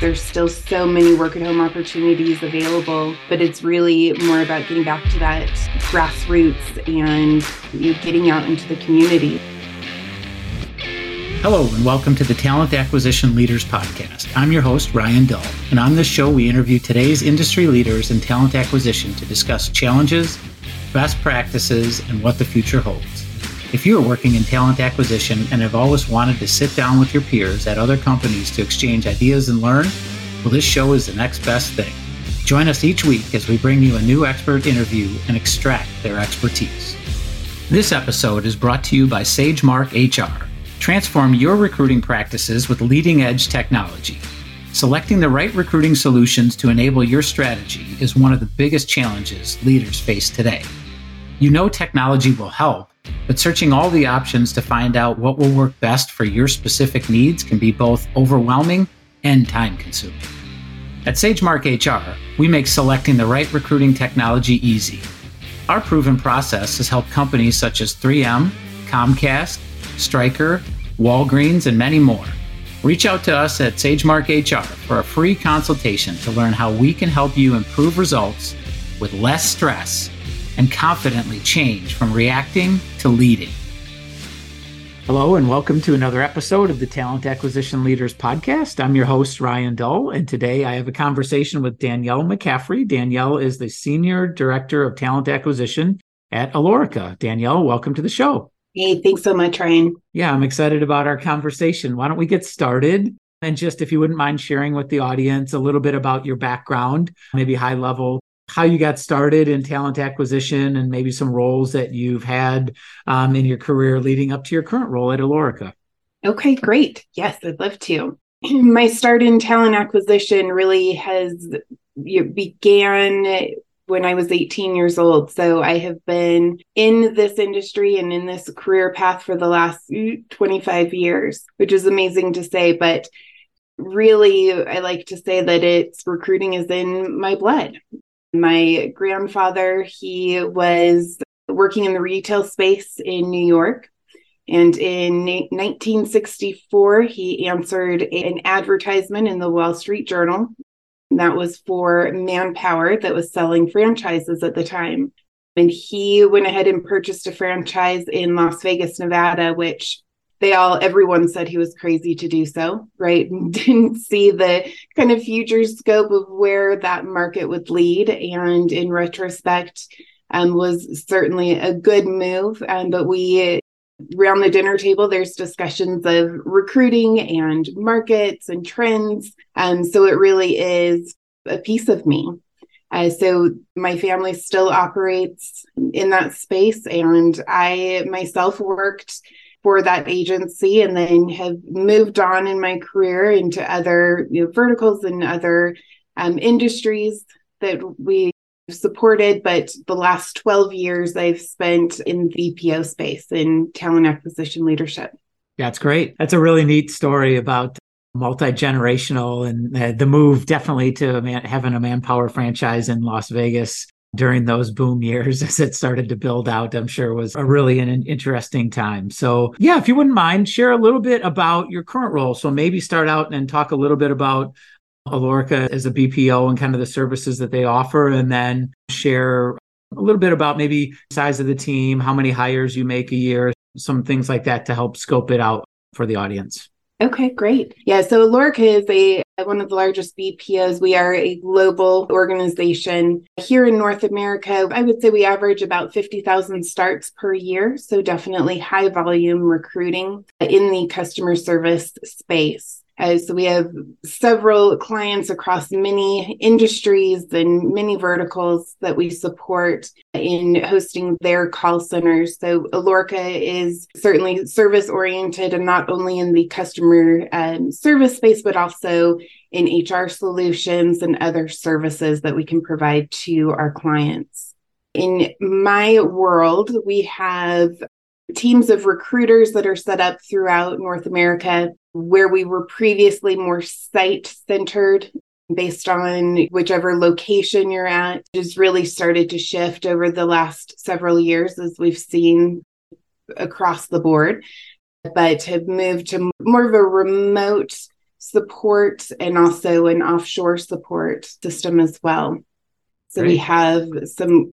There's still so many work at home opportunities available, but it's really more about getting back to that grassroots and you know, getting out into the community. Hello, and welcome to the Talent Acquisition Leaders Podcast. I'm your host, Ryan Dull, and on this show, we interview today's industry leaders in talent acquisition to discuss challenges, best practices, and what the future holds. If you are working in talent acquisition and have always wanted to sit down with your peers at other companies to exchange ideas and learn, well, this show is the next best thing. Join us each week as we bring you a new expert interview and extract their expertise. This episode is brought to you by SageMark HR. Transform your recruiting practices with leading edge technology. Selecting the right recruiting solutions to enable your strategy is one of the biggest challenges leaders face today. You know technology will help but searching all the options to find out what will work best for your specific needs can be both overwhelming and time consuming. At SageMark HR, we make selecting the right recruiting technology easy. Our proven process has helped companies such as 3M, Comcast, Stryker, Walgreens, and many more. Reach out to us at SageMark HR for a free consultation to learn how we can help you improve results with less stress and confidently change from reacting to leading. Hello, and welcome to another episode of the Talent Acquisition Leaders Podcast. I'm your host, Ryan Dull, and today I have a conversation with Danielle McCaffrey. Danielle is the Senior Director of Talent Acquisition at Alorica. Danielle, welcome to the show. Hey, thanks so much, Ryan. Yeah, I'm excited about our conversation. Why don't we get started? And just if you wouldn't mind sharing with the audience a little bit about your background, maybe high level how you got started in talent acquisition and maybe some roles that you've had um, in your career leading up to your current role at Alorica. Okay, great. Yes, I'd love to. My start in talent acquisition really has began when I was 18 years old. So I have been in this industry and in this career path for the last 25 years, which is amazing to say. But really, I like to say that it's recruiting is in my blood. My grandfather, he was working in the retail space in New York. And in 1964, he answered an advertisement in the Wall Street Journal. That was for Manpower that was selling franchises at the time. And he went ahead and purchased a franchise in Las Vegas, Nevada, which they all everyone said he was crazy to do so right? Didn't see the kind of future scope of where that market would lead. And in retrospect um, was certainly a good move. Um, but we around the dinner table there's discussions of recruiting and markets and trends. Um, so it really is a piece of me. Uh, so my family still operates in that space. And i myself worked for that agency and then have moved on in my career into other you know, verticals and other um, industries that we supported. But the last 12 years i've spent in the bpo space in talent acquisition leadership. That's great. That's a really neat story about multi-generational and uh, the move definitely to man- having a manpower franchise in las vegas during those boom years as it started to build out, I'm sure was a really an interesting time. So, yeah, if you wouldn't mind, share a little bit about your current role. So, maybe start out and talk a little bit about Alorica as a BPO and kind of the services that they offer, and then share a little bit about maybe size of the team, how many hires you make a year, some things like that to help scope it out for the audience. Okay, great. Yeah, so Alorica is a Uh, one of the largest BPOs. We are a global organization here in North America. I would say we average about 50,000 starts per year, so definitely high volume recruiting in the customer service space. Uh, so we have several clients across many industries and many verticals that we support in hosting their call centers. So Alorica is certainly service oriented and not only in the customer um, service space, but also in HR solutions and other services that we can provide to our clients. In my world, we have teams of recruiters that are set up throughout North America where we were previously more site centered based on whichever location you're at has really started to shift over the last several years as we've seen across the board but have moved to more of a remote support and also an offshore support system as well. So Great. we have some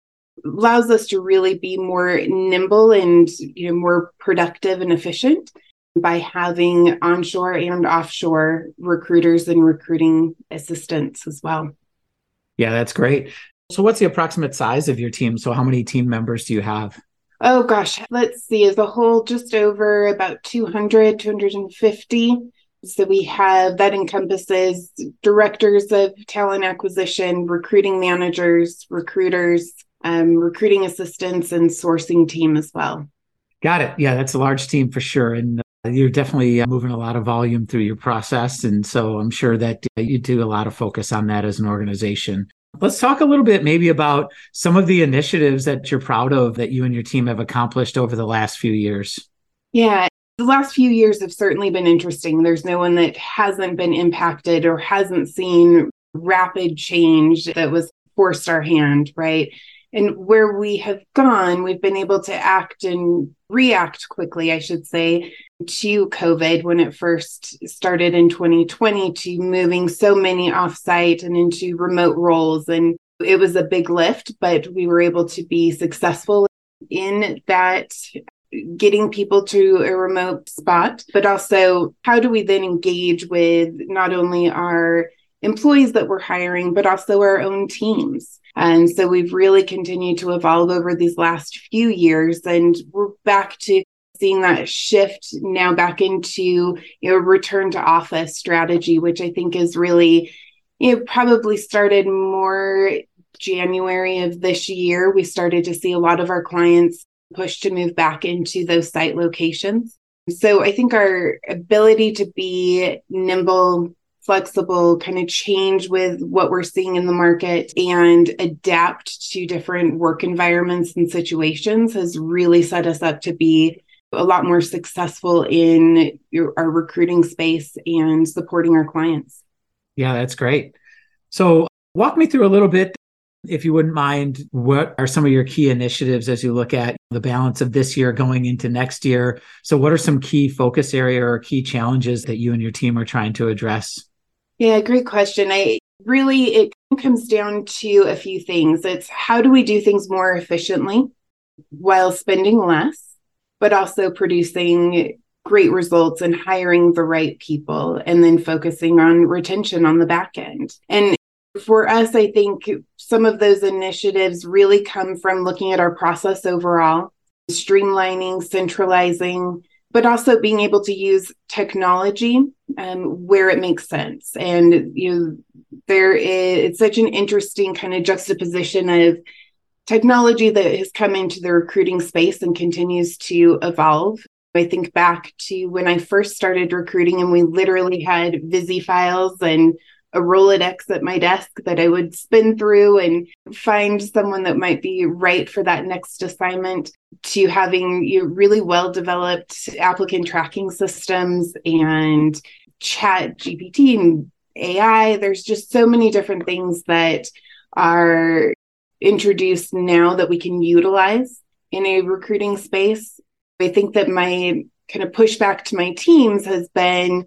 allows us to really be more nimble and you know more productive and efficient by having onshore and offshore recruiters and recruiting assistants as well. Yeah, that's great. So what's the approximate size of your team? So how many team members do you have? Oh gosh, let's see. As a whole, just over about 200, 250. So we have that encompasses directors of talent acquisition, recruiting managers, recruiters, um, recruiting assistants, and sourcing team as well. Got it. Yeah, that's a large team for sure. And you're definitely uh, moving a lot of volume through your process. And so I'm sure that uh, you do a lot of focus on that as an organization. Let's talk a little bit maybe about some of the initiatives that you're proud of that you and your team have accomplished over the last few years. Yeah, the last few years have certainly been interesting. There's no one that hasn't been impacted or hasn't seen rapid change that was forced our hand, right? And where we have gone, we've been able to act and react quickly, I should say, to COVID when it first started in 2020 to moving so many offsite and into remote roles. And it was a big lift, but we were able to be successful in that getting people to a remote spot, but also how do we then engage with not only our employees that we're hiring, but also our own teams. And so we've really continued to evolve over these last few years, and we're back to seeing that shift now back into you know return to office strategy, which I think is really you know probably started more January of this year. We started to see a lot of our clients push to move back into those site locations. So I think our ability to be nimble, flexible, kind of change with what we're seeing in the market and adapt to different work environments and situations has really set us up to be a lot more successful in your, our recruiting space and supporting our clients. Yeah, that's great. So, walk me through a little bit if you wouldn't mind, what are some of your key initiatives as you look at the balance of this year going into next year? So, what are some key focus area or key challenges that you and your team are trying to address? Yeah, great question. I really, it comes down to a few things. It's how do we do things more efficiently while spending less, but also producing great results and hiring the right people and then focusing on retention on the back end. And for us, I think some of those initiatives really come from looking at our process overall, streamlining, centralizing, but also being able to use technology um, where it makes sense. And you know, there is it's such an interesting kind of juxtaposition of technology that has come into the recruiting space and continues to evolve. I think back to when I first started recruiting, and we literally had Vizy files and a Rolodex at my desk that I would spin through and find someone that might be right for that next assignment to having you really well developed applicant tracking systems and chat GPT and AI. There's just so many different things that are introduced now that we can utilize in a recruiting space. I think that my kind of pushback to my teams has been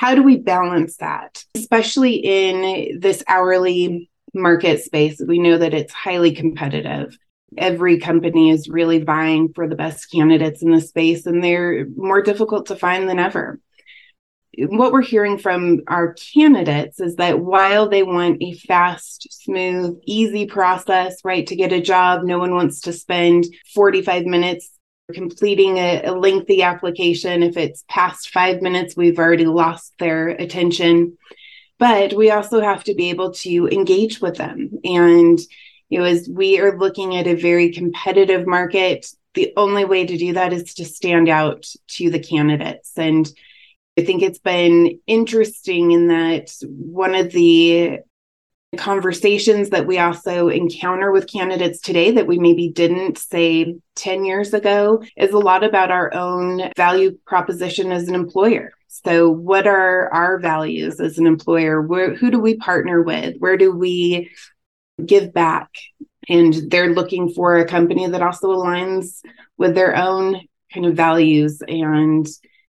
how do we balance that, especially in this hourly market space? We know that it's highly competitive. Every company is really vying for the best candidates in the space, and they're more difficult to find than ever. What we're hearing from our candidates is that while they want a fast, smooth, easy process, right, to get a job, no one wants to spend 45 minutes completing a, a, lengthy application. If it's past five minutes, we've already lost their attention. But we also have to be able to engage with them. And, you know, as we are looking at a very competitive market, the only way to do that is to stand out to the candidates. And I think it's been interesting in that one of the conversations that we also encounter with candidates today that we maybe didn't say 10 years ago is a lot about our own value proposition as an employer. So, what are our values as an employer? Where, who do we partner with? Where do we give back? And they're looking for a company that also aligns with their own kind of values and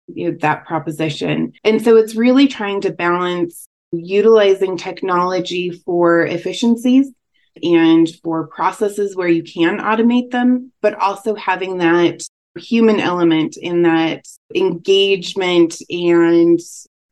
you know, that proposition. And so it's really trying to balance utilizing technology for efficiencies and for processes where you can automate them, but also having that human element in that engagement. And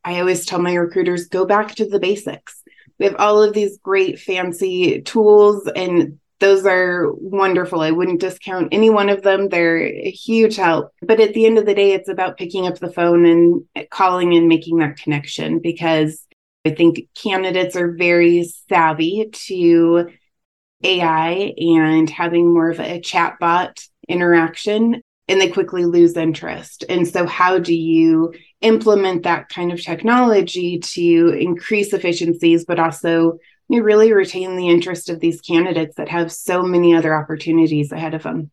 I always tell my recruiters go back to the basics. We have all of these great fancy tools, and those are wonderful. I wouldn't discount any one of them. They're a huge help. But at the end of the day, it's about picking up the phone and calling and making that connection because I think candidates are very savvy to AI and having more of a chatbot interaction and they quickly lose interest. And so, how do you implement that kind of technology to increase efficiencies, but also you really retain the interest of these candidates that have so many other opportunities ahead of them?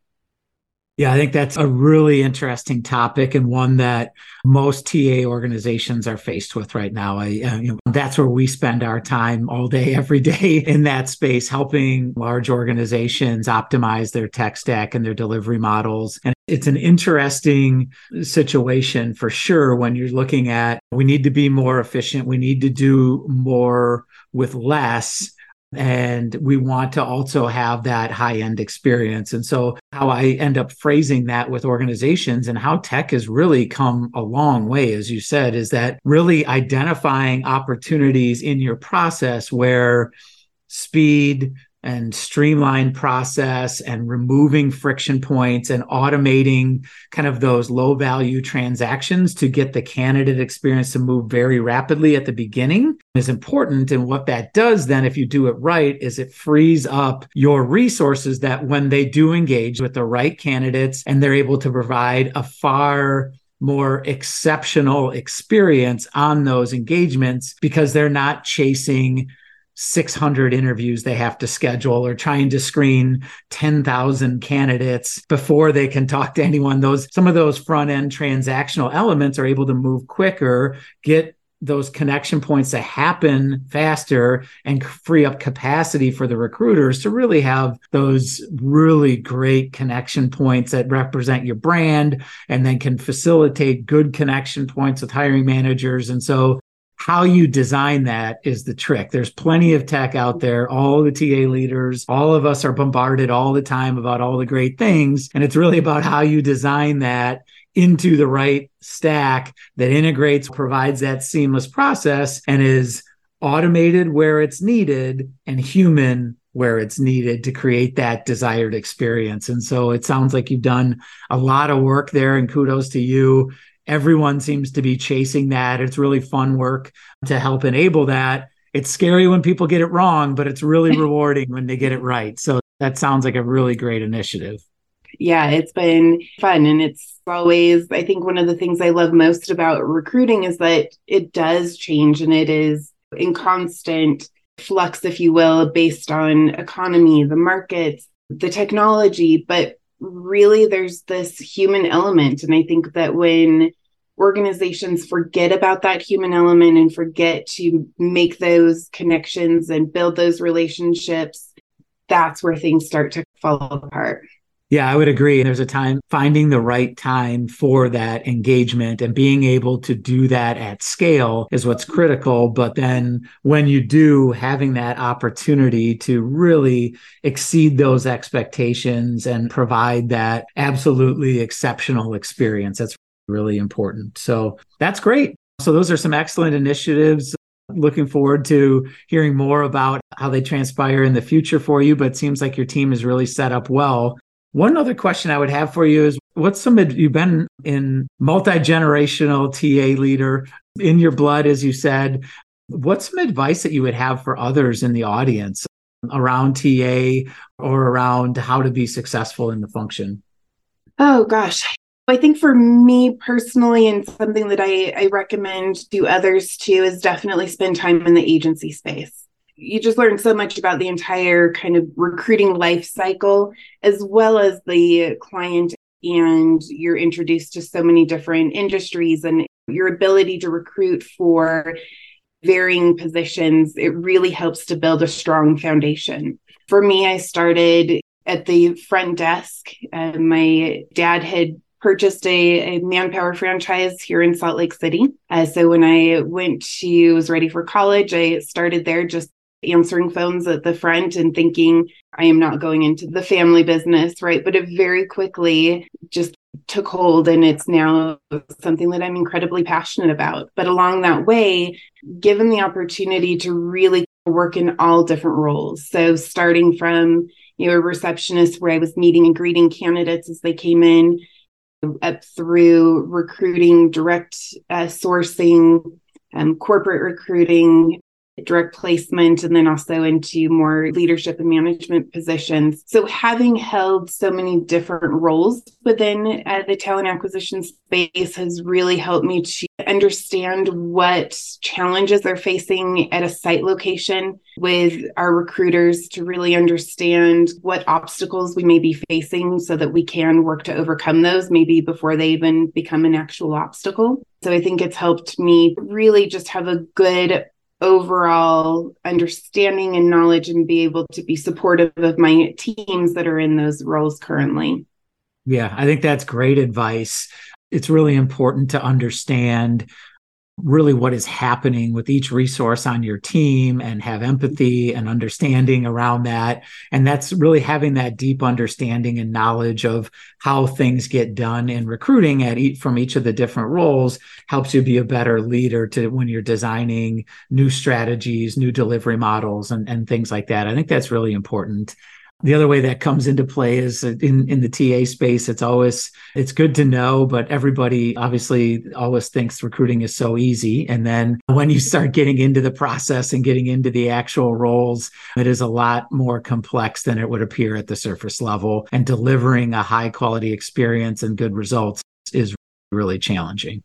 Yeah, I think that's a really interesting topic and one that most TA organizations are faced with right now. I, uh, you know, that's where we spend our time all day, every day in that space, helping large organizations optimize their tech stack and their delivery models. And it's an interesting situation for sure when you're looking at we need to be more efficient, we need to do more with less and we want to also have that high end experience. And so, how I end up phrasing that with organizations and how tech has really come a long way, as you said, is that really identifying opportunities in your process where speed, and streamline process and removing friction points and automating kind of those low value transactions to get the candidate experience to move very rapidly at the beginning is important. And what that does then, if you do it right, is it frees up your resources that when they do engage with the right candidates and they're able to provide a far more exceptional experience on those engagements because they're not chasing 600 interviews they have to schedule or trying to screen 10,000 candidates before they can talk to anyone. Those some of those front end transactional elements are able to move quicker get those connection points to happen faster and free up capacity for the recruiters to really have those really great connection points that represent your brand and then can facilitate good connection points with hiring managers. And so how you design that is the trick. There's plenty of tech out there. All the TA leaders, all of us are bombarded all the time about all the great things. And it's really about how you design that into the right stack that integrates, provides that seamless process and is automated where it's needed and human where it's needed to create that desired experience. And so it sounds like you've done a lot of work there and kudos to you Everyone seems to be chasing that. It's really fun work to help enable that. It's scary when people get it wrong, but it's really rewarding when they get it right. So that sounds like a really great initiative. Yeah, it's been fun. And it's always, I think, one of the things I love most about recruiting is that it does change and it is in constant flux, if you will, based on economy, the markets, the technology. But really there's this human element. And I think that when organizations forget about that human element and forget to make those connections and build those relationships, that's where things start to fall apart. Yeah, I would agree. There's a time finding the right time for that engagement and being able to do that at scale is what's critical. But then when you do, having that opportunity to really exceed those expectations and provide that absolutely exceptional experience, that's really important. So that's great. So those are some excellent initiatives looking forward to hearing more about how they transpire in the future for you but it seems like your team is really set up well one other question I would have for you is what's some, you've been in multi generational TA leader in your blood, as you said. What's some advice that you would have for others in the audience around TA or around how to be successful in the function? Oh, gosh. I think for me personally, and something that I, I recommend to others too, is definitely spend time in the agency space you just learn so much about the entire kind of recruiting life cycle as well as the client and you're introduced to so many different industries and your ability to recruit for varying positions it really helps to build a strong foundation for me i started at the front desk uh, my dad had purchased a, a, manpower franchise here in Salt Lake City. Uh, so when I went to, was ready for college, I started there just answering phones at the front and thinking I am not going into the family business, right? But it very quickly just took hold and it's now something that I'm incredibly passionate about. But along that way, given the opportunity to really work in all different roles. So starting from you know a receptionist where I was meeting and greeting candidates as they came in up through recruiting, direct uh, sourcing, um, corporate recruiting, direct placement and then also into more leadership and management positions. So, having held so many different roles within uh, the talent acquisition space has really helped me to understand what challenges they're facing at a site location with our recruiters to really understand what obstacles we may be facing so that we can work to overcome those maybe before they even become an actual obstacle. So I think it's helped me really just have a good overall understanding and knowledge and be able to be supportive of my teams that are in those roles currently. Yeah, I think that's great advice. It's really important to understand really what is happening with each resource on your team and have empathy and understanding around that. And that's really having that deep understanding and knowledge of how things get done in recruiting at each from each of the different roles helps you be a better leader to when you're designing new strategies, new delivery models and, and things like that. I think that's really important. The other way that comes into play is in, in the TA space. It's always it's good to know, but everybody obviously always thinks recruiting is so easy. And then when you start getting into the process and getting into the actual roles, it is a lot more complex than it would appear at the surface level. And delivering a high quality experience and good results is really challenging.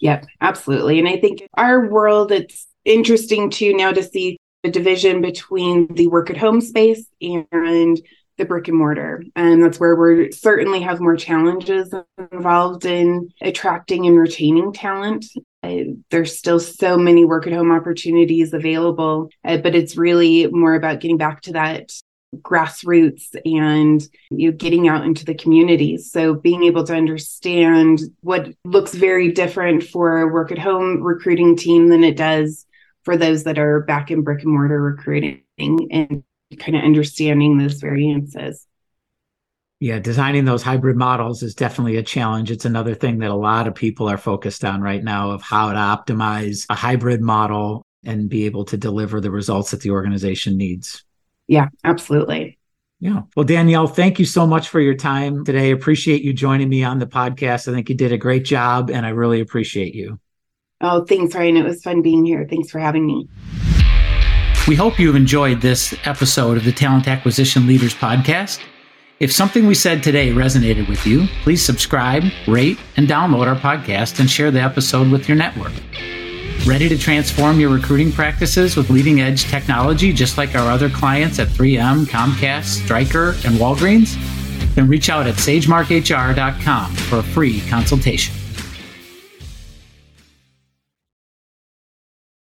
Yep, absolutely. And I think our world, it's interesting too now to see the division between the work at home space and the brick and mortar. And that's where we certainly have more challenges involved in attracting and retaining talent. Uh, there's still so many work at home opportunities available, uh, but it's really more about getting back to that grassroots and you know, getting out into the communities. So being able to understand what looks very different for a work at home recruiting team than it does for those that are back in brick and mortar recruiting and kind of understanding those variances. Yeah, designing those hybrid models is definitely a challenge. It's another thing that a lot of people are focused on right now of how to optimize a hybrid model and be able to deliver the results that the organization needs. Yeah, absolutely. Yeah. Well, Danielle, thank you so much for your time today. Appreciate you joining me on the podcast. I think you did a great job and I really appreciate you. Oh, thanks, Ryan. It was fun being here. Thanks for having me. We hope you've enjoyed this episode of the Talent Acquisition Leaders Podcast. If something we said today resonated with you, please subscribe, rate, and download our podcast and share the episode with your network. Ready to transform your recruiting practices with leading edge technology, just like our other clients at 3M, Comcast, Stryker, and Walgreens? Then reach out at sagemarkhr.com for a free consultation.